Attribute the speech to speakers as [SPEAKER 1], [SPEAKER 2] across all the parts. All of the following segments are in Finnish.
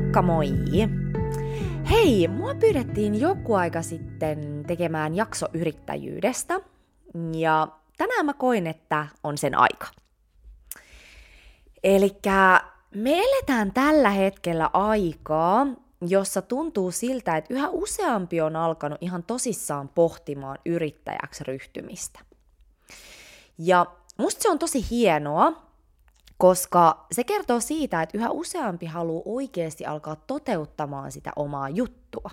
[SPEAKER 1] Moikka moi! Hei, mua pyydettiin joku aika sitten tekemään jakso yrittäjyydestä, ja tänään mä koin, että on sen aika. Eli me eletään tällä hetkellä aikaa, jossa tuntuu siltä, että yhä useampi on alkanut ihan tosissaan pohtimaan yrittäjäksi ryhtymistä. Ja musta se on tosi hienoa, koska se kertoo siitä, että yhä useampi haluaa oikeasti alkaa toteuttamaan sitä omaa juttua.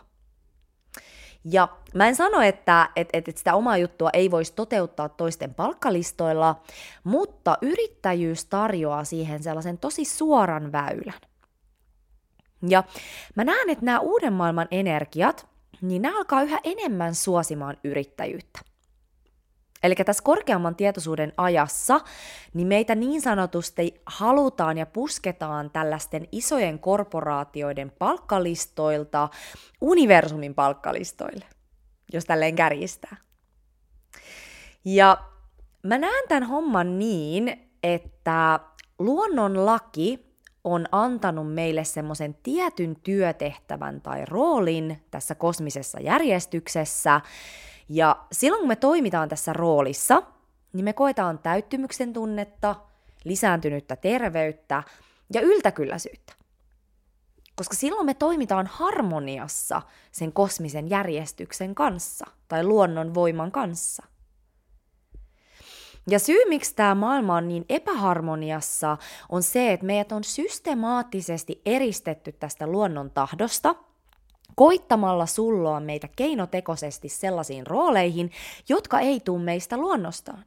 [SPEAKER 1] Ja mä en sano, että, että, että sitä omaa juttua ei voisi toteuttaa toisten palkkalistoilla, mutta yrittäjyys tarjoaa siihen sellaisen tosi suoran väylän. Ja mä näen, että nämä uuden maailman energiat, niin nämä alkaa yhä enemmän suosimaan yrittäjyyttä. Eli tässä korkeamman tietoisuuden ajassa, niin meitä niin sanotusti halutaan ja pusketaan tällaisten isojen korporaatioiden palkkalistoilta universumin palkkalistoille, jos tälleen kärjistää. Ja mä näen tämän homman niin, että luonnonlaki on antanut meille semmoisen tietyn työtehtävän tai roolin tässä kosmisessa järjestyksessä, ja silloin kun me toimitaan tässä roolissa, niin me koetaan täyttymyksen tunnetta, lisääntynyttä terveyttä ja yltäkylläisyyttä. Koska silloin me toimitaan harmoniassa sen kosmisen järjestyksen kanssa tai luonnon voiman kanssa. Ja syy, miksi tämä maailma on niin epäharmoniassa, on se, että meidät on systemaattisesti eristetty tästä luonnon tahdosta – koittamalla sulloa meitä keinotekoisesti sellaisiin rooleihin, jotka ei tule meistä luonnostaan.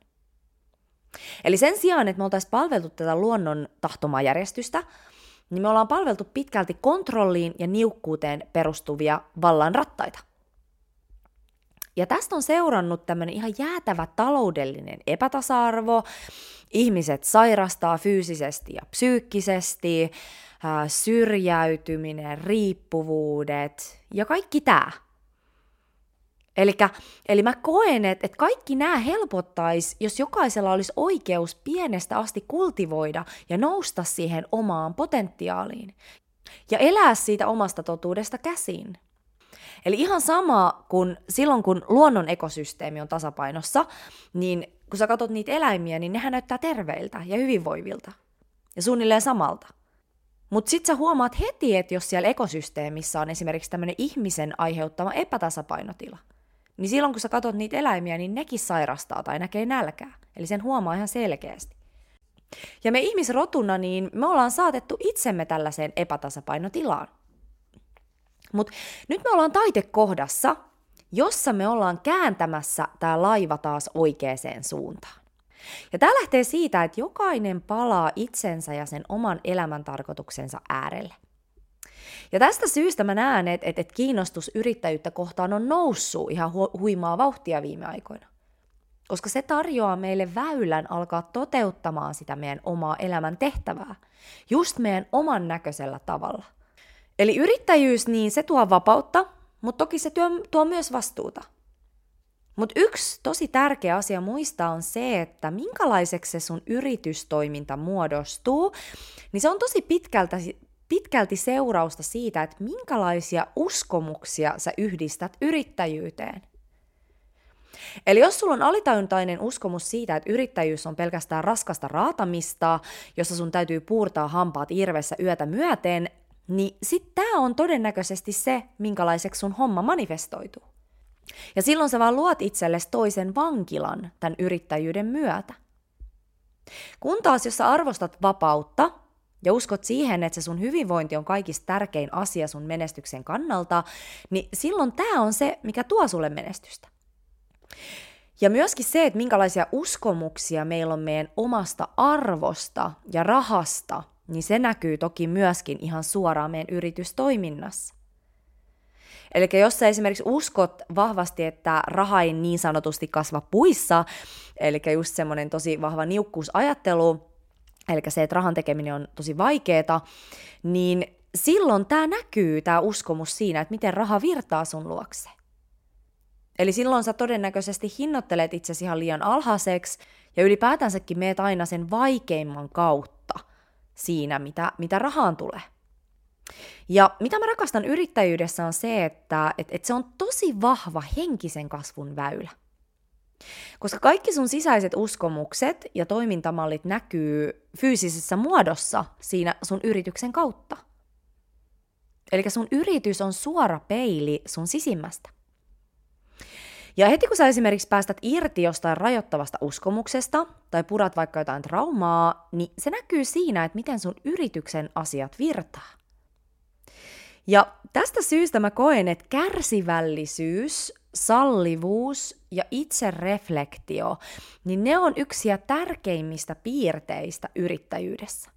[SPEAKER 1] Eli sen sijaan, että me oltaisiin palveltu tätä luonnon tahtomajärjestystä, niin me ollaan palveltu pitkälti kontrolliin ja niukkuuteen perustuvia vallan rattaita. Ja tästä on seurannut tämmöinen ihan jäätävä taloudellinen epätasa-arvo, ihmiset sairastaa fyysisesti ja psyykkisesti, syrjäytyminen, riippuvuudet ja kaikki tämä. Elikkä, eli mä koen, että, että kaikki nämä helpottaisi, jos jokaisella olisi oikeus pienestä asti kultivoida ja nousta siihen omaan potentiaaliin. Ja elää siitä omasta totuudesta käsin. Eli ihan sama kuin silloin, kun luonnon ekosysteemi on tasapainossa, niin kun sä katsot niitä eläimiä, niin nehän näyttää terveiltä ja hyvinvoivilta. Ja suunnilleen samalta. Mutta sitten sä huomaat heti, että jos siellä ekosysteemissä on esimerkiksi tämmöinen ihmisen aiheuttama epätasapainotila, niin silloin kun sä katsot niitä eläimiä, niin nekin sairastaa tai näkee nälkää. Eli sen huomaa ihan selkeästi. Ja me ihmisrotuna, niin me ollaan saatettu itsemme tällaiseen epätasapainotilaan. Mutta nyt me ollaan taitekohdassa, jossa me ollaan kääntämässä tämä laiva taas oikeaan suuntaan. Ja tämä lähtee siitä, että jokainen palaa itsensä ja sen oman elämäntarkoituksensa äärelle. Ja tästä syystä mä näen, että, että, että kiinnostus yrittäjyyttä kohtaan on noussut ihan hu- huimaa vauhtia viime aikoina. Koska se tarjoaa meille väylän alkaa toteuttamaan sitä meidän omaa elämän tehtävää, just meidän oman näköisellä tavalla. Eli yrittäjyys, niin se tuo vapautta, mutta toki se tuo, tuo myös vastuuta. Mutta yksi tosi tärkeä asia muistaa on se, että minkälaiseksi se sun yritystoiminta muodostuu, niin se on tosi pitkälti, pitkälti seurausta siitä, että minkälaisia uskomuksia sä yhdistät yrittäjyyteen. Eli jos sulla on alitajuntainen uskomus siitä, että yrittäjyys on pelkästään raskasta raatamista, jossa sun täytyy puurtaa hampaat irvessä yötä myöten, niin sit tää on todennäköisesti se, minkälaiseksi sun homma manifestoituu. Ja silloin sä vaan luot itsellesi toisen vankilan tämän yrittäjyyden myötä. Kun taas, jos sä arvostat vapautta ja uskot siihen, että se sun hyvinvointi on kaikista tärkein asia sun menestyksen kannalta, niin silloin tämä on se, mikä tuo sulle menestystä. Ja myöskin se, että minkälaisia uskomuksia meillä on meidän omasta arvosta ja rahasta, niin se näkyy toki myöskin ihan suoraan meidän yritystoiminnassa. Eli jos sä esimerkiksi uskot vahvasti, että raha ei niin sanotusti kasva puissa, eli just semmoinen tosi vahva niukkuusajattelu, eli se, että rahan tekeminen on tosi vaikeeta, niin silloin tämä näkyy, tämä uskomus siinä, että miten raha virtaa sun luokse. Eli silloin sä todennäköisesti hinnoittelet itsesi ihan liian alhaiseksi ja ylipäätänsäkin meet aina sen vaikeimman kautta siinä, mitä, mitä rahaan tulee. Ja mitä mä rakastan yrittäjyydessä on se, että, että, että se on tosi vahva henkisen kasvun väylä. Koska kaikki sun sisäiset uskomukset ja toimintamallit näkyy fyysisessä muodossa siinä sun yrityksen kautta. Eli sun yritys on suora peili sun sisimmästä. Ja heti kun sä esimerkiksi päästät irti jostain rajoittavasta uskomuksesta tai purat vaikka jotain traumaa, niin se näkyy siinä, että miten sun yrityksen asiat virtaa. Ja tästä syystä mä koen, että kärsivällisyys, sallivuus ja itsereflektio, niin ne on yksiä tärkeimmistä piirteistä yrittäjyydessä.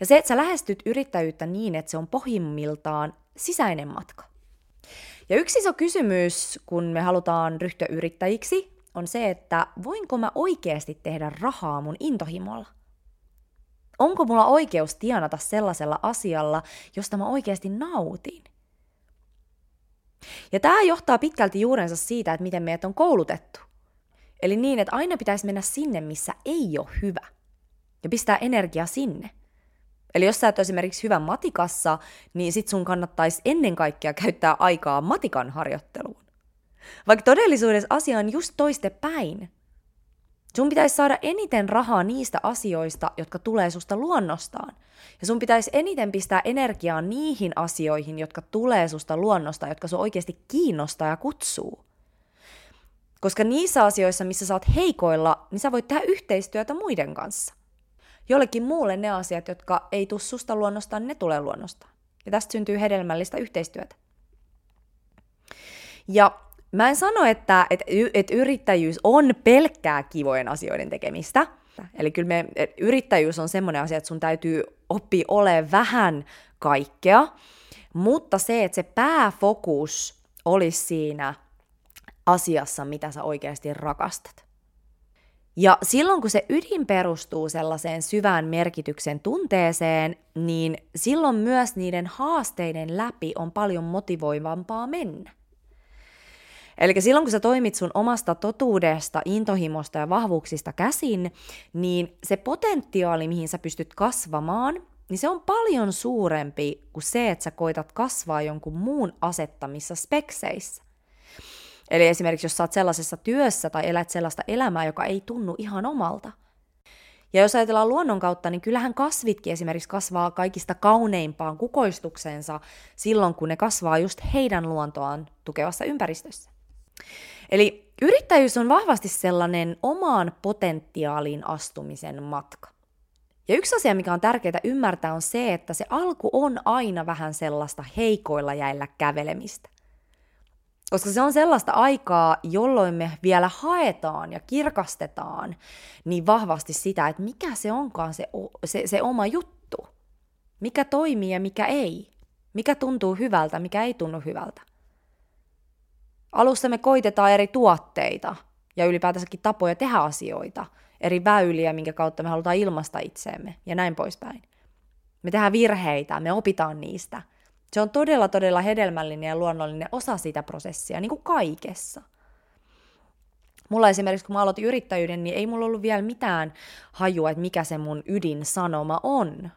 [SPEAKER 1] Ja se, että sä lähestyt yrittäjyyttä niin, että se on pohjimmiltaan sisäinen matka. Ja yksi iso kysymys, kun me halutaan ryhtyä yrittäjiksi, on se, että voinko mä oikeasti tehdä rahaa mun intohimolla? Onko mulla oikeus tienata sellaisella asialla, josta mä oikeasti nautin? Ja tämä johtaa pitkälti juurensa siitä, että miten meidät on koulutettu. Eli niin, että aina pitäisi mennä sinne, missä ei ole hyvä. Ja pistää energia sinne. Eli jos sä et esimerkiksi hyvä matikassa, niin sit sun kannattaisi ennen kaikkea käyttää aikaa matikan harjoitteluun. Vaikka todellisuudessa asia on just toiste päin. Sun pitäisi saada eniten rahaa niistä asioista, jotka tulee susta luonnostaan. Ja sun pitäisi eniten pistää energiaa niihin asioihin, jotka tulee susta luonnosta, jotka sun oikeasti kiinnostaa ja kutsuu. Koska niissä asioissa, missä sä oot heikoilla, niin sä voit tehdä yhteistyötä muiden kanssa. Jollekin muulle ne asiat, jotka ei tuu susta luonnostaan, ne tulee luonnostaan. Ja tästä syntyy hedelmällistä yhteistyötä. Ja Mä en sano, että, että, että yrittäjyys on pelkkää kivojen asioiden tekemistä. Eli kyllä me, yrittäjyys on semmoinen asia, että sun täytyy oppia ole vähän kaikkea, mutta se, että se pääfokus olisi siinä asiassa, mitä sä oikeasti rakastat. Ja silloin kun se ydin perustuu sellaiseen syvään merkityksen tunteeseen, niin silloin myös niiden haasteiden läpi on paljon motivoivampaa mennä. Eli silloin kun sä toimit sun omasta totuudesta, intohimosta ja vahvuuksista käsin, niin se potentiaali, mihin sä pystyt kasvamaan, niin se on paljon suurempi kuin se, että sä koitat kasvaa jonkun muun asettamissa spekseissä. Eli esimerkiksi jos sä oot sellaisessa työssä tai elät sellaista elämää, joka ei tunnu ihan omalta. Ja jos ajatellaan luonnon kautta, niin kyllähän kasvitkin esimerkiksi kasvaa kaikista kauneimpaan kukoistuksensa silloin, kun ne kasvaa just heidän luontoaan tukevassa ympäristössä. Eli yrittäjyys on vahvasti sellainen omaan potentiaaliin astumisen matka. Ja yksi asia, mikä on tärkeää ymmärtää, on se, että se alku on aina vähän sellaista heikoilla jäillä kävelemistä. Koska se on sellaista aikaa, jolloin me vielä haetaan ja kirkastetaan niin vahvasti sitä, että mikä se onkaan se, se, se oma juttu. Mikä toimii ja mikä ei. Mikä tuntuu hyvältä, mikä ei tunnu hyvältä. Alussa me koitetaan eri tuotteita ja ylipäätänsäkin tapoja tehdä asioita, eri väyliä, minkä kautta me halutaan ilmaista itseemme ja näin poispäin. Me tehdään virheitä, me opitaan niistä. Se on todella, todella hedelmällinen ja luonnollinen osa sitä prosessia, niin kuin kaikessa. Mulla esimerkiksi, kun mä aloitin yrittäjyyden, niin ei mulla ollut vielä mitään hajua, että mikä se mun ydinsanoma on.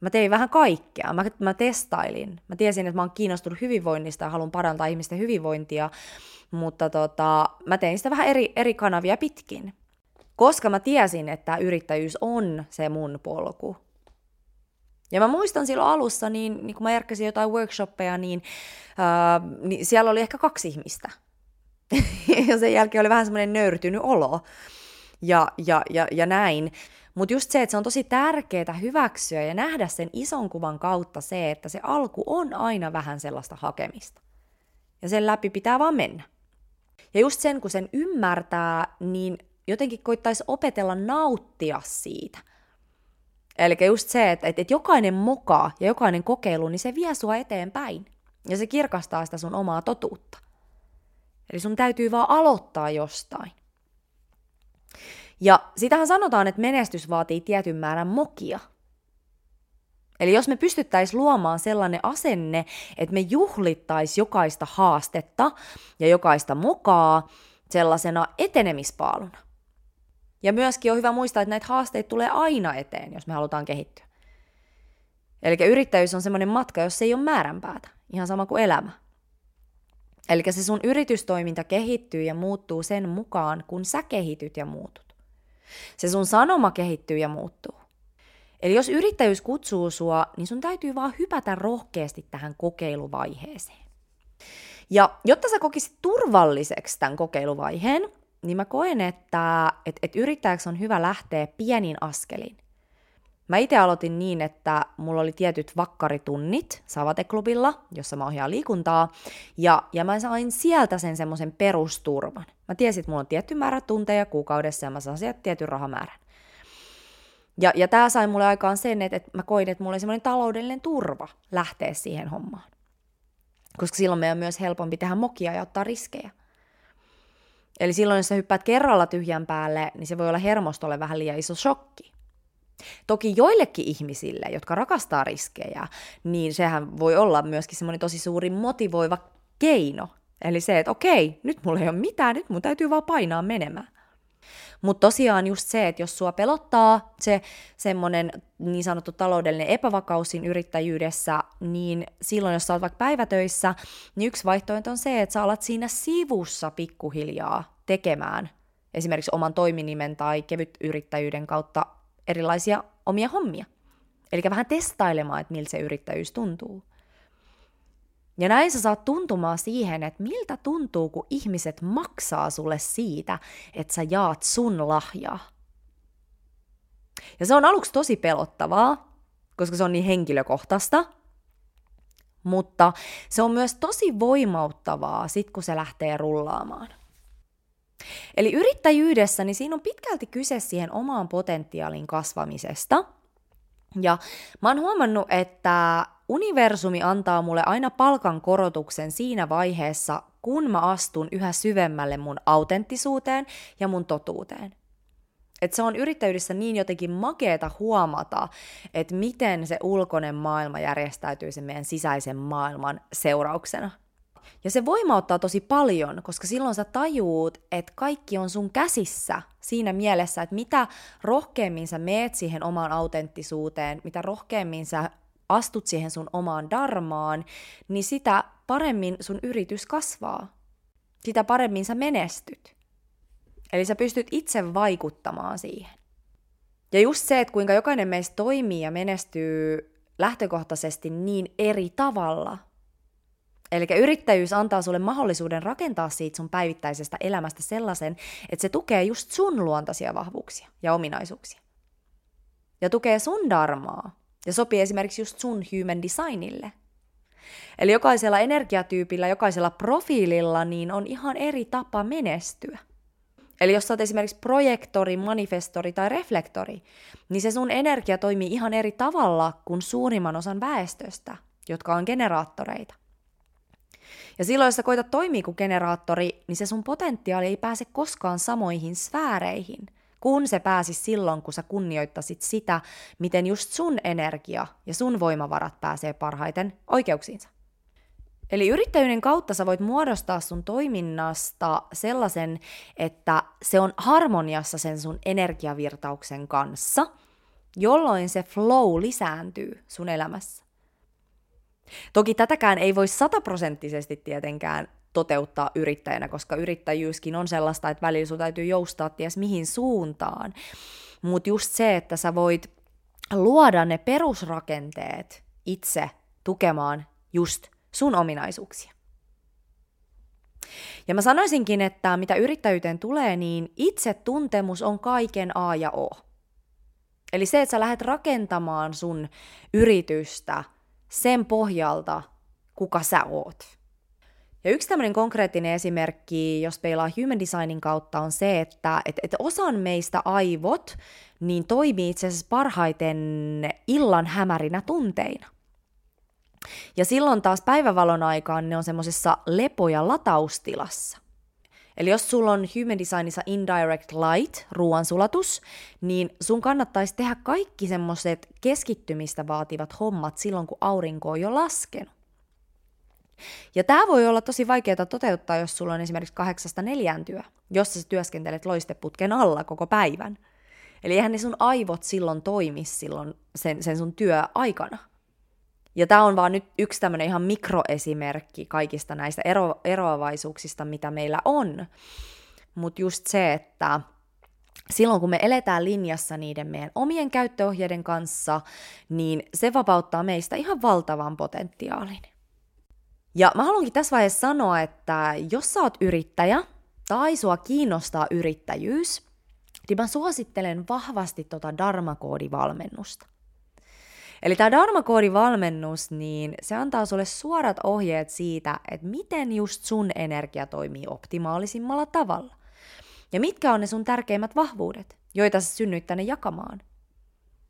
[SPEAKER 1] Mä tein vähän kaikkea. Mä, mä testailin. Mä tiesin, että mä oon kiinnostunut hyvinvoinnista ja haluan parantaa ihmisten hyvinvointia, mutta tota, mä tein sitä vähän eri, eri kanavia pitkin. Koska mä tiesin, että yrittäjyys on se mun polku. Ja mä muistan silloin alussa, niin, niin kun mä järkkäsin jotain workshoppeja, niin, ää, niin siellä oli ehkä kaksi ihmistä. ja sen jälkeen oli vähän semmoinen nöyrtynyt olo. Ja, ja, ja, ja näin. Mutta just se, että se on tosi tärkeää hyväksyä ja nähdä sen ison kuvan kautta se, että se alku on aina vähän sellaista hakemista. Ja sen läpi pitää vaan mennä. Ja just sen, kun sen ymmärtää, niin jotenkin koittaisi opetella nauttia siitä. Eli just se, että, että jokainen moka ja jokainen kokeilu, niin se vie sua eteenpäin. Ja se kirkastaa sitä sun omaa totuutta. Eli sun täytyy vaan aloittaa jostain. Ja sitähän sanotaan, että menestys vaatii tietyn määrän mokia. Eli jos me pystyttäisiin luomaan sellainen asenne, että me juhlittaisiin jokaista haastetta ja jokaista mokaa sellaisena etenemispaaluna. Ja myöskin on hyvä muistaa, että näitä haasteita tulee aina eteen, jos me halutaan kehittyä. Eli yrittäjyys on semmoinen matka, jos se ei ole määränpäätä. Ihan sama kuin elämä. Eli se sun yritystoiminta kehittyy ja muuttuu sen mukaan, kun sä kehityt ja muutut. Se sun sanoma kehittyy ja muuttuu. Eli jos yrittäjyys kutsuu sua, niin sun täytyy vaan hypätä rohkeasti tähän kokeiluvaiheeseen. Ja jotta sä kokisit turvalliseksi tämän kokeiluvaiheen, niin mä koen, että et, et yrittäjäksi on hyvä lähteä pienin askelin. Mä itse aloitin niin, että mulla oli tietyt vakkaritunnit Savate-klubilla, jossa mä ohjaan liikuntaa, ja, ja mä sain sieltä sen semmoisen perusturvan. Mä tiesin, että mulla on tietty määrä tunteja kuukaudessa, ja mä saan sieltä tietyn rahamäärän. Ja, ja tämä sai mulle aikaan sen, että, että mä koin, että mulla oli semmoinen taloudellinen turva lähteä siihen hommaan. Koska silloin meidän on myös helpompi tehdä mokia ja ottaa riskejä. Eli silloin, jos sä hyppäät kerralla tyhjän päälle, niin se voi olla hermostolle vähän liian iso shokki. Toki joillekin ihmisille, jotka rakastaa riskejä, niin sehän voi olla myöskin semmoinen tosi suuri motivoiva keino. Eli se, että okei, nyt mulla ei ole mitään, nyt mun täytyy vaan painaa menemään. Mutta tosiaan just se, että jos sua pelottaa se semmoinen niin sanottu taloudellinen epävakaus siinä yrittäjyydessä, niin silloin jos sä oot vaikka päivätöissä, niin yksi vaihtoehto on se, että sä alat siinä sivussa pikkuhiljaa tekemään esimerkiksi oman toiminimen tai kevyt yrittäjyyden kautta erilaisia omia hommia. Eli vähän testailemaan, että miltä se yrittäjyys tuntuu. Ja näin sä saat tuntumaan siihen, että miltä tuntuu, kun ihmiset maksaa sulle siitä, että sä jaat sun lahjaa. Ja se on aluksi tosi pelottavaa, koska se on niin henkilökohtaista, mutta se on myös tosi voimauttavaa sit, kun se lähtee rullaamaan. Eli yrittäjyydessä, niin siinä on pitkälti kyse siihen omaan potentiaalin kasvamisesta. Ja mä oon huomannut, että universumi antaa mulle aina palkan korotuksen siinä vaiheessa, kun mä astun yhä syvemmälle mun autenttisuuteen ja mun totuuteen. Et se on yrittäjyydessä niin jotenkin makeeta huomata, että miten se ulkoinen maailma järjestäytyy sen meidän sisäisen maailman seurauksena. Ja se voimauttaa tosi paljon, koska silloin sä tajuut, että kaikki on sun käsissä siinä mielessä, että mitä rohkeammin sä meet siihen omaan autenttisuuteen, mitä rohkeammin sä astut siihen sun omaan darmaan, niin sitä paremmin sun yritys kasvaa. Sitä paremmin sä menestyt. Eli sä pystyt itse vaikuttamaan siihen. Ja just se, että kuinka jokainen meistä toimii ja menestyy lähtökohtaisesti niin eri tavalla. Eli yrittäjyys antaa sulle mahdollisuuden rakentaa siitä sun päivittäisestä elämästä sellaisen, että se tukee just sun luontaisia vahvuuksia ja ominaisuuksia. Ja tukee sun darmaa, ja sopii esimerkiksi just sun human designille. Eli jokaisella energiatyypillä, jokaisella profiililla, niin on ihan eri tapa menestyä. Eli jos sä oot esimerkiksi projektori, manifestori tai reflektori, niin se sun energia toimii ihan eri tavalla kuin suurimman osan väestöstä, jotka on generaattoreita. Ja silloin, jos sä koitat toimia kuin generaattori, niin se sun potentiaali ei pääse koskaan samoihin sfääreihin – kun se pääsi silloin, kun sä kunnioittasit sitä, miten just sun energia ja sun voimavarat pääsee parhaiten oikeuksiinsa. Eli yrittäjyyden kautta sä voit muodostaa sun toiminnasta sellaisen, että se on harmoniassa sen sun energiavirtauksen kanssa, jolloin se flow lisääntyy sun elämässä. Toki tätäkään ei voi sataprosenttisesti tietenkään toteuttaa yrittäjänä, koska yrittäjyyskin on sellaista, että välillä sun täytyy joustaa ties mihin suuntaan. Mutta just se, että sä voit luoda ne perusrakenteet itse tukemaan just sun ominaisuuksia. Ja mä sanoisinkin, että mitä yrittäjyyteen tulee, niin itsetuntemus on kaiken A ja O. Eli se, että sä lähdet rakentamaan sun yritystä sen pohjalta, kuka sä oot. Ja yksi tämmöinen konkreettinen esimerkki, jos peilaa human designin kautta, on se, että et, et osan meistä aivot niin toimii itse asiassa parhaiten illan hämärinä tunteina. Ja silloin taas päivävalon aikaan ne on semmoisessa lepo- ja lataustilassa. Eli jos sulla on Human Designissa Indirect Light, ruoansulatus, niin sun kannattaisi tehdä kaikki semmoiset keskittymistä vaativat hommat silloin, kun aurinko on jo laskenut. Ja tämä voi olla tosi vaikeaa toteuttaa, jos sulla on esimerkiksi kahdeksasta neljään työ, jossa sä työskentelet loisteputken alla koko päivän. Eli eihän ne sun aivot silloin toimi silloin sen, sen sun työaikana. Ja tämä on vaan nyt yksi tämmöinen ihan mikroesimerkki kaikista näistä ero- eroavaisuuksista, mitä meillä on. Mutta just se, että silloin kun me eletään linjassa niiden meidän omien käyttöohjeiden kanssa, niin se vapauttaa meistä ihan valtavan potentiaalin. Ja mä haluankin tässä vaiheessa sanoa, että jos sä oot yrittäjä tai sua kiinnostaa yrittäjyys, niin mä suosittelen vahvasti tota Dharma-koodivalmennusta. Eli tämä Dharma-koodivalmennus, niin se antaa sulle suorat ohjeet siitä, että miten just sun energia toimii optimaalisimmalla tavalla. Ja mitkä on ne sun tärkeimmät vahvuudet, joita sä synnyit tänne jakamaan.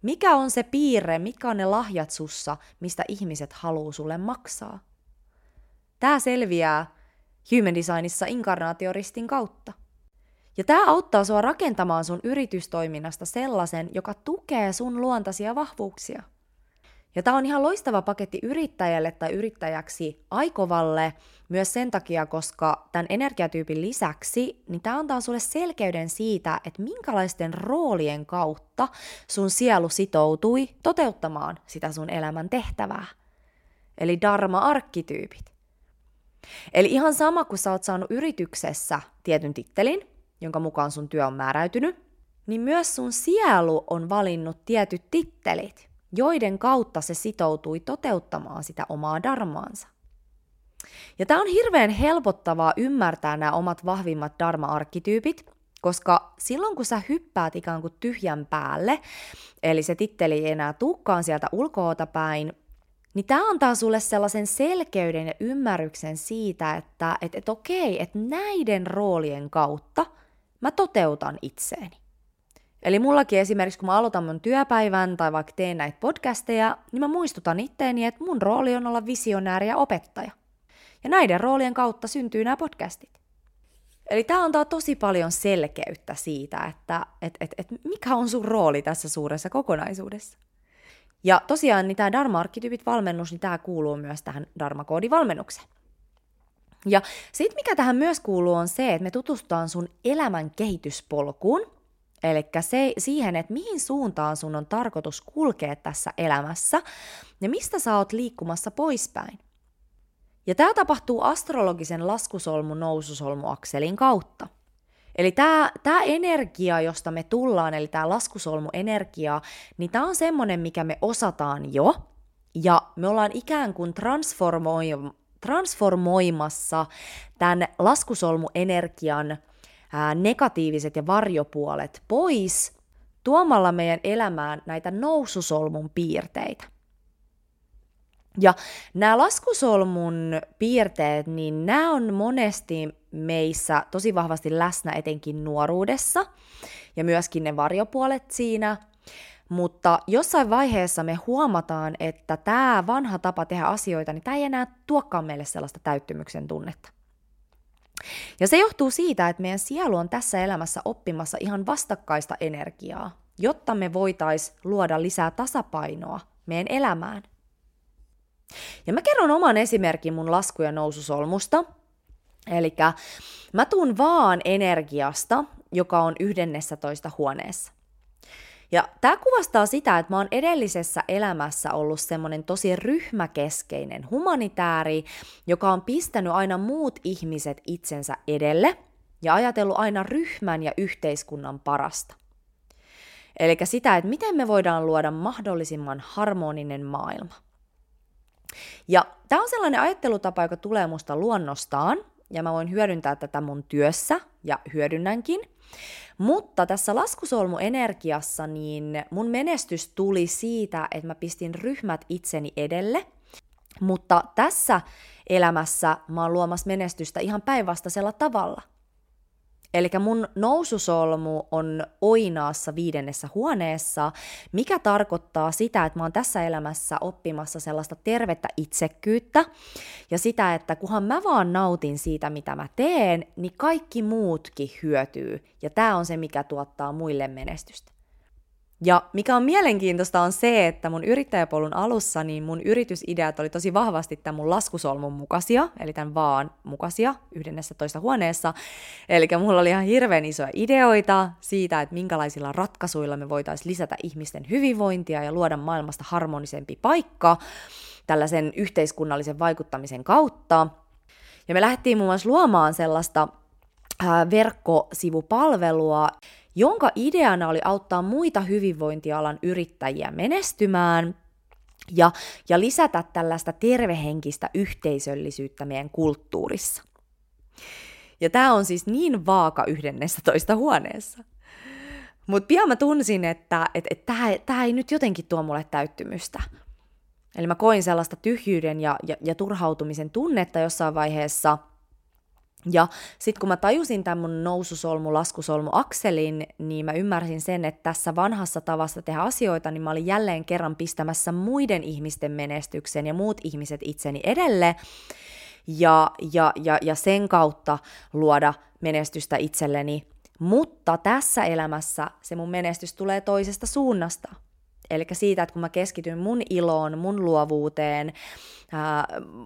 [SPEAKER 1] Mikä on se piirre, mitkä on ne lahjat sussa, mistä ihmiset haluaa sulle maksaa? Tämä selviää Human Designissa inkarnaatioristin kautta. Ja tämä auttaa sua rakentamaan sun yritystoiminnasta sellaisen, joka tukee sun luontaisia vahvuuksia – ja tämä on ihan loistava paketti yrittäjälle tai yrittäjäksi aikovalle myös sen takia, koska tämän energiatyypin lisäksi, niin tämä antaa sulle selkeyden siitä, että minkälaisten roolien kautta sun sielu sitoutui toteuttamaan sitä sun elämän tehtävää. Eli dharma-arkkityypit. Eli ihan sama, kun sä oot saanut yrityksessä tietyn tittelin, jonka mukaan sun työ on määräytynyt, niin myös sun sielu on valinnut tietyt tittelit joiden kautta se sitoutui toteuttamaan sitä omaa darmaansa. Ja tämä on hirveän helpottavaa ymmärtää nämä omat vahvimmat dharma-arkkityypit, koska silloin kun sä hyppäät ikään kuin tyhjän päälle, eli se titteli ei enää tukkaan sieltä ulkoota päin, niin tämä antaa sulle sellaisen selkeyden ja ymmärryksen siitä, että et, et okei, että näiden roolien kautta mä toteutan itseeni. Eli mullakin esimerkiksi, kun mä aloitan mun työpäivän tai vaikka teen näitä podcasteja, niin mä muistutan itteeni, että mun rooli on olla visionääri ja opettaja. Ja näiden roolien kautta syntyy nämä podcastit. Eli tämä antaa tosi paljon selkeyttä siitä, että et, et, et mikä on sun rooli tässä suuressa kokonaisuudessa. Ja tosiaan niin tämä Dharma-arkkityypit-valmennus, niin tämä kuuluu myös tähän Dharma-koodivalmennukseen. Ja sitten mikä tähän myös kuuluu on se, että me tutustutaan sun elämän kehityspolkuun – Eli siihen, että mihin suuntaan sun on tarkoitus kulkea tässä elämässä ja mistä sä oot liikkumassa poispäin. Ja tämä tapahtuu astrologisen laskusolmun noususolmuakselin kautta. Eli tämä, tämä energia, josta me tullaan, eli tämä laskusolmuenergia, niin tämä on semmoinen, mikä me osataan jo, ja me ollaan ikään kuin transformoi- transformoimassa tämän laskusolmuenergian negatiiviset ja varjopuolet pois tuomalla meidän elämään näitä noususolmun piirteitä. Ja nämä laskusolmun piirteet, niin nämä on monesti meissä tosi vahvasti läsnä etenkin nuoruudessa ja myöskin ne varjopuolet siinä. Mutta jossain vaiheessa me huomataan, että tämä vanha tapa tehdä asioita, niin tämä ei enää tuokaan meille sellaista täyttymyksen tunnetta. Ja se johtuu siitä, että meidän sielu on tässä elämässä oppimassa ihan vastakkaista energiaa, jotta me voitais luoda lisää tasapainoa meidän elämään. Ja mä kerron oman esimerkin mun lasku- ja noususolmusta. Eli mä tuun vaan energiasta, joka on toista huoneessa. Ja tämä kuvastaa sitä, että mä oon edellisessä elämässä ollut semmoinen tosi ryhmäkeskeinen humanitääri, joka on pistänyt aina muut ihmiset itsensä edelle ja ajatellut aina ryhmän ja yhteiskunnan parasta. Eli sitä, että miten me voidaan luoda mahdollisimman harmoninen maailma. Ja tämä on sellainen ajattelutapa, joka tulee musta luonnostaan, ja mä voin hyödyntää tätä mun työssä, ja hyödynnänkin. Mutta tässä laskusolmuenergiassa niin mun menestys tuli siitä, että mä pistin ryhmät itseni edelle, mutta tässä elämässä mä oon luomassa menestystä ihan päinvastaisella tavalla – Eli mun noususolmu on oinaassa viidennessä huoneessa, mikä tarkoittaa sitä, että mä oon tässä elämässä oppimassa sellaista tervettä itsekkyyttä ja sitä, että kunhan mä vaan nautin siitä, mitä mä teen, niin kaikki muutkin hyötyy. Ja tämä on se, mikä tuottaa muille menestystä. Ja mikä on mielenkiintoista on se, että mun yrittäjäpolun alussa niin mun yritysideat oli tosi vahvasti tämän mun laskusolmun mukaisia, eli tämän vaan mukaisia yhdennessä toista huoneessa. Eli mulla oli ihan hirveän isoja ideoita siitä, että minkälaisilla ratkaisuilla me voitaisiin lisätä ihmisten hyvinvointia ja luoda maailmasta harmonisempi paikka tällaisen yhteiskunnallisen vaikuttamisen kautta. Ja me lähdettiin muun muassa luomaan sellaista verkkosivupalvelua, jonka ideana oli auttaa muita hyvinvointialan yrittäjiä menestymään ja, ja lisätä tällaista tervehenkistä yhteisöllisyyttä meidän kulttuurissa. Ja tämä on siis niin vaaka toista huoneessa. Mutta pian mä tunsin, että et, et tämä ei nyt jotenkin tuo mulle täyttymystä. Eli mä koin sellaista tyhjyyden ja, ja, ja turhautumisen tunnetta jossain vaiheessa – ja sitten kun mä tajusin tämän mun noususolmu, laskusolmu akselin, niin mä ymmärsin sen, että tässä vanhassa tavassa tehdä asioita, niin mä olin jälleen kerran pistämässä muiden ihmisten menestyksen ja muut ihmiset itseni edelle, ja, ja, ja, ja sen kautta luoda menestystä itselleni. Mutta tässä elämässä se mun menestys tulee toisesta suunnasta. Eli siitä, että kun mä keskityn mun iloon, mun luovuuteen,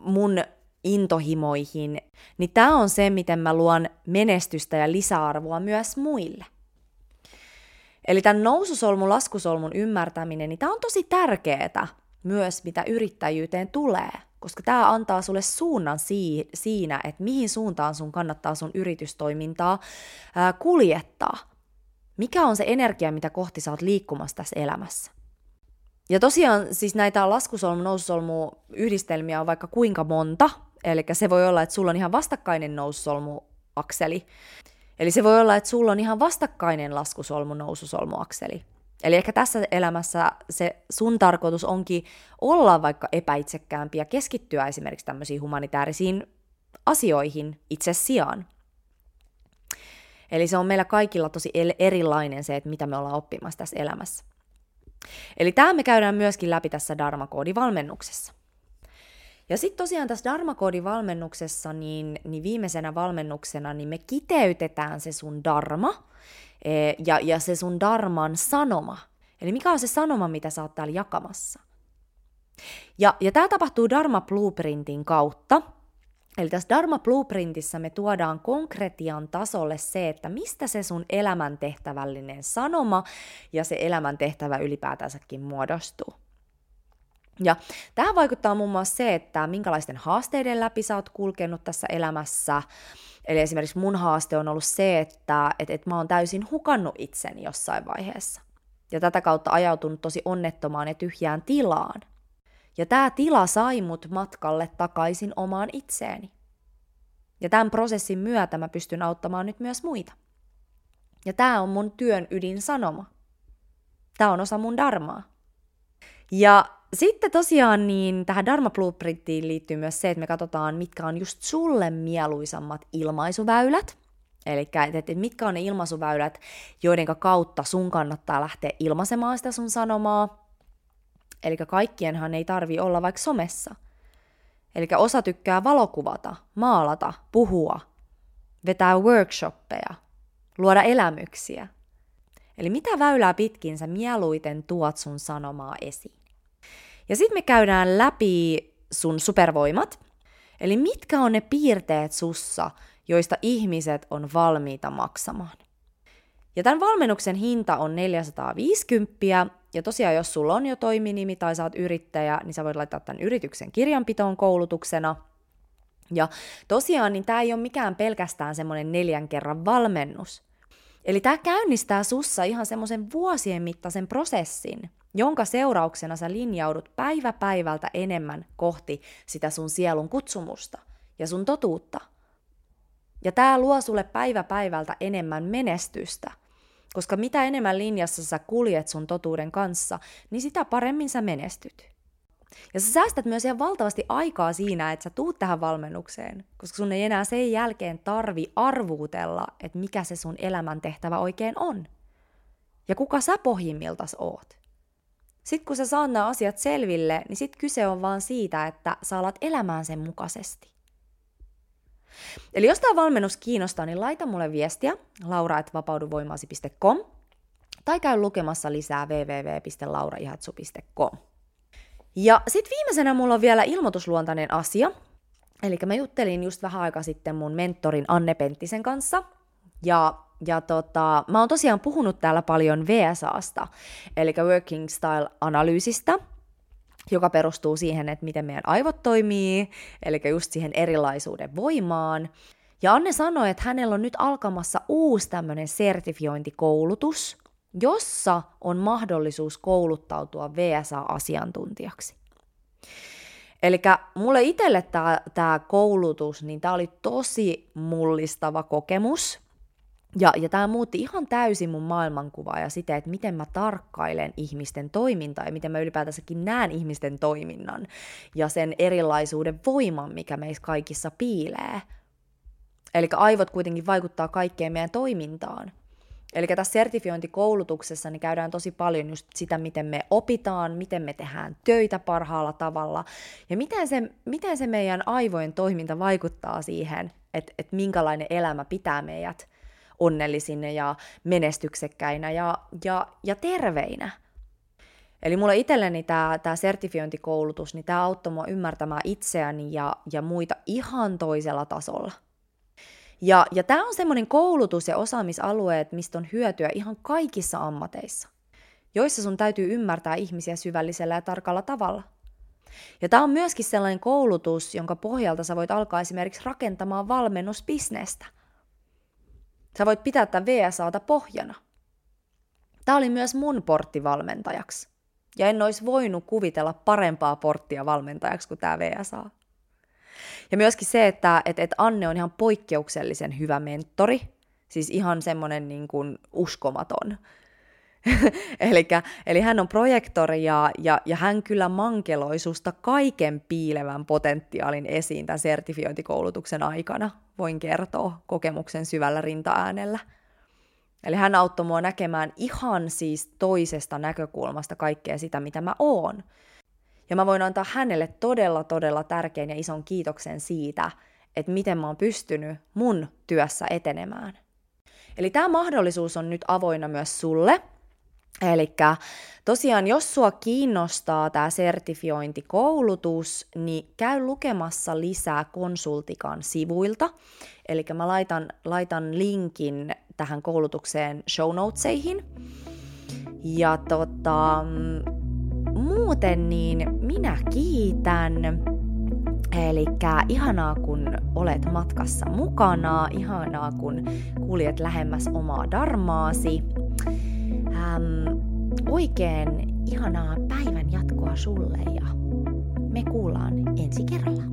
[SPEAKER 1] mun intohimoihin, niin tämä on se, miten mä luon menestystä ja lisäarvoa myös muille. Eli tämän noususolmun, laskusolmun ymmärtäminen, niin tämä on tosi tärkeää myös, mitä yrittäjyyteen tulee, koska tämä antaa sulle suunnan si- siinä, että mihin suuntaan sun kannattaa sun yritystoimintaa ää, kuljettaa. Mikä on se energia, mitä kohti sä oot liikkumassa tässä elämässä. Ja tosiaan siis näitä laskusolmu, noususolmu yhdistelmiä on vaikka kuinka monta, Eli se voi olla, että sulla on ihan vastakkainen noususolmuakseli. Eli se voi olla, että sulla on ihan vastakkainen laskusolmu noususolmuakseli. Eli ehkä tässä elämässä se sun tarkoitus onkin olla vaikka epäitsekkäämpi ja keskittyä esimerkiksi tämmöisiin humanitaarisiin asioihin itse sijaan. Eli se on meillä kaikilla tosi erilainen se, että mitä me ollaan oppimassa tässä elämässä. Eli tämä me käydään myöskin läpi tässä Dharma-koodivalmennuksessa. Ja sitten tosiaan tässä Dharma-koodin valmennuksessa, niin, niin viimeisenä valmennuksena, niin me kiteytetään se sun Dharma e, ja, ja se sun Dharman sanoma. Eli mikä on se sanoma, mitä sä oot täällä jakamassa. Ja, ja tämä tapahtuu Dharma Blueprintin kautta. Eli tässä Dharma Blueprintissa me tuodaan konkretian tasolle se, että mistä se sun elämäntehtävällinen sanoma ja se elämäntehtävä ylipäätänsäkin muodostuu. Ja tähän vaikuttaa muun muassa se, että minkälaisten haasteiden läpi sä oot kulkenut tässä elämässä. Eli esimerkiksi mun haaste on ollut se, että et, et mä oon täysin hukannut itseni jossain vaiheessa. Ja tätä kautta ajautunut tosi onnettomaan ja tyhjään tilaan. Ja tämä tila sai mut matkalle takaisin omaan itseeni. Ja tämän prosessin myötä mä pystyn auttamaan nyt myös muita. Ja tämä on mun työn ydinsanoma. Tämä on osa mun darmaa. Ja sitten tosiaan niin tähän Dharma Blueprintiin liittyy myös se, että me katsotaan, mitkä on just sulle mieluisammat ilmaisuväylät. Eli että mitkä on ne ilmaisuväylät, joiden kautta sun kannattaa lähteä ilmaisemaan sitä sun sanomaa. Eli kaikkienhan ei tarvi olla vaikka somessa. Eli osa tykkää valokuvata, maalata, puhua, vetää workshoppeja, luoda elämyksiä. Eli mitä väylää pitkin sä mieluiten tuot sun sanomaa esiin? Ja sitten me käydään läpi sun supervoimat, eli mitkä on ne piirteet sussa, joista ihmiset on valmiita maksamaan. Ja tämän valmennuksen hinta on 450, ja tosiaan jos sulla on jo toiminimi tai oot yrittäjä, niin sä voit laittaa tämän yrityksen kirjanpitoon koulutuksena. Ja tosiaan niin tämä ei ole mikään pelkästään semmoinen neljän kerran valmennus. Eli tämä käynnistää sussa ihan semmoisen vuosien mittaisen prosessin, jonka seurauksena sä linjaudut päivä päivältä enemmän kohti sitä sun sielun kutsumusta ja sun totuutta. Ja tämä luo sulle päivä päivältä enemmän menestystä, koska mitä enemmän linjassa sä kuljet sun totuuden kanssa, niin sitä paremmin sä menestyt. Ja sä säästät myös ihan valtavasti aikaa siinä, että sä tuut tähän valmennukseen, koska sun ei enää sen jälkeen tarvi arvuutella, että mikä se sun elämäntehtävä oikein on. Ja kuka sä pohjimmiltas oot. Sitten kun sä saat nämä asiat selville, niin sitten kyse on vaan siitä, että sä alat elämään sen mukaisesti. Eli jos tämä valmennus kiinnostaa, niin laita mulle viestiä laura.vapauduvoimaasi.com tai käy lukemassa lisää www.lauraihatsu.com. Ja sitten viimeisenä mulla on vielä ilmoitusluontainen asia. Eli mä juttelin just vähän aika sitten mun mentorin Anne Penttisen kanssa. Ja, ja tota, mä oon tosiaan puhunut täällä paljon VSAsta, eli Working Style-analyysistä, joka perustuu siihen, että miten meidän aivot toimii, eli just siihen erilaisuuden voimaan. Ja Anne sanoi, että hänellä on nyt alkamassa uusi tämmöinen sertifiointikoulutus, jossa on mahdollisuus kouluttautua VSA-asiantuntijaksi. Eli mulle itselle tämä koulutus, niin tämä oli tosi mullistava kokemus. Ja, ja tämä muutti ihan täysin mun maailmankuvaa ja sitä, että miten mä tarkkailen ihmisten toimintaa ja miten mä ylipäätänsäkin näen ihmisten toiminnan ja sen erilaisuuden voiman, mikä meissä kaikissa piilee. Eli aivot kuitenkin vaikuttaa kaikkeen meidän toimintaan. Eli tässä sertifiointikoulutuksessa niin käydään tosi paljon just sitä, miten me opitaan, miten me tehdään töitä parhaalla tavalla ja miten se, miten se meidän aivojen toiminta vaikuttaa siihen, että, että minkälainen elämä pitää meidät onnellisina ja menestyksekkäinä ja, ja, ja terveinä. Eli mulle itselleni tämä sertifiointikoulutus, niin tämä auttoi mua ymmärtämään itseäni ja, ja muita ihan toisella tasolla. Ja, ja tämä on semmoinen koulutus- ja osaamisalueet, mistä on hyötyä ihan kaikissa ammateissa, joissa sun täytyy ymmärtää ihmisiä syvällisellä ja tarkalla tavalla. Ja tämä on myöskin sellainen koulutus, jonka pohjalta sä voit alkaa esimerkiksi rakentamaan valmennusbisnestä. Sä voit pitää tämän VSAta pohjana. Tämä oli myös mun porttivalmentajaksi. Ja en olisi voinut kuvitella parempaa porttia valmentajaksi kuin tämä VSA. Ja myöskin se, että et, et Anne on ihan poikkeuksellisen hyvä mentori, siis ihan semmoinen niin kuin uskomaton. Elikkä, eli hän on projektori ja, ja, ja hän kyllä mankeloi susta kaiken piilevän potentiaalin esiin tämän sertifiointikoulutuksen aikana, voin kertoa kokemuksen syvällä rintaäänellä. Eli hän auttoi mua näkemään ihan siis toisesta näkökulmasta kaikkea sitä, mitä mä oon. Ja mä voin antaa hänelle todella, todella tärkeän ja ison kiitoksen siitä, että miten mä oon pystynyt mun työssä etenemään. Eli tämä mahdollisuus on nyt avoinna myös sulle. Eli tosiaan, jos sua kiinnostaa tämä sertifiointikoulutus, niin käy lukemassa lisää konsultikan sivuilta. Eli mä laitan, laitan linkin tähän koulutukseen show notesihin. Ja tota, muuten niin minä kiitän. Eli ihanaa kun olet matkassa mukana, ihanaa kun kuljet lähemmäs omaa darmaasi. Ähm, oikein ihanaa päivän jatkoa sulle ja me kuullaan ensi kerralla.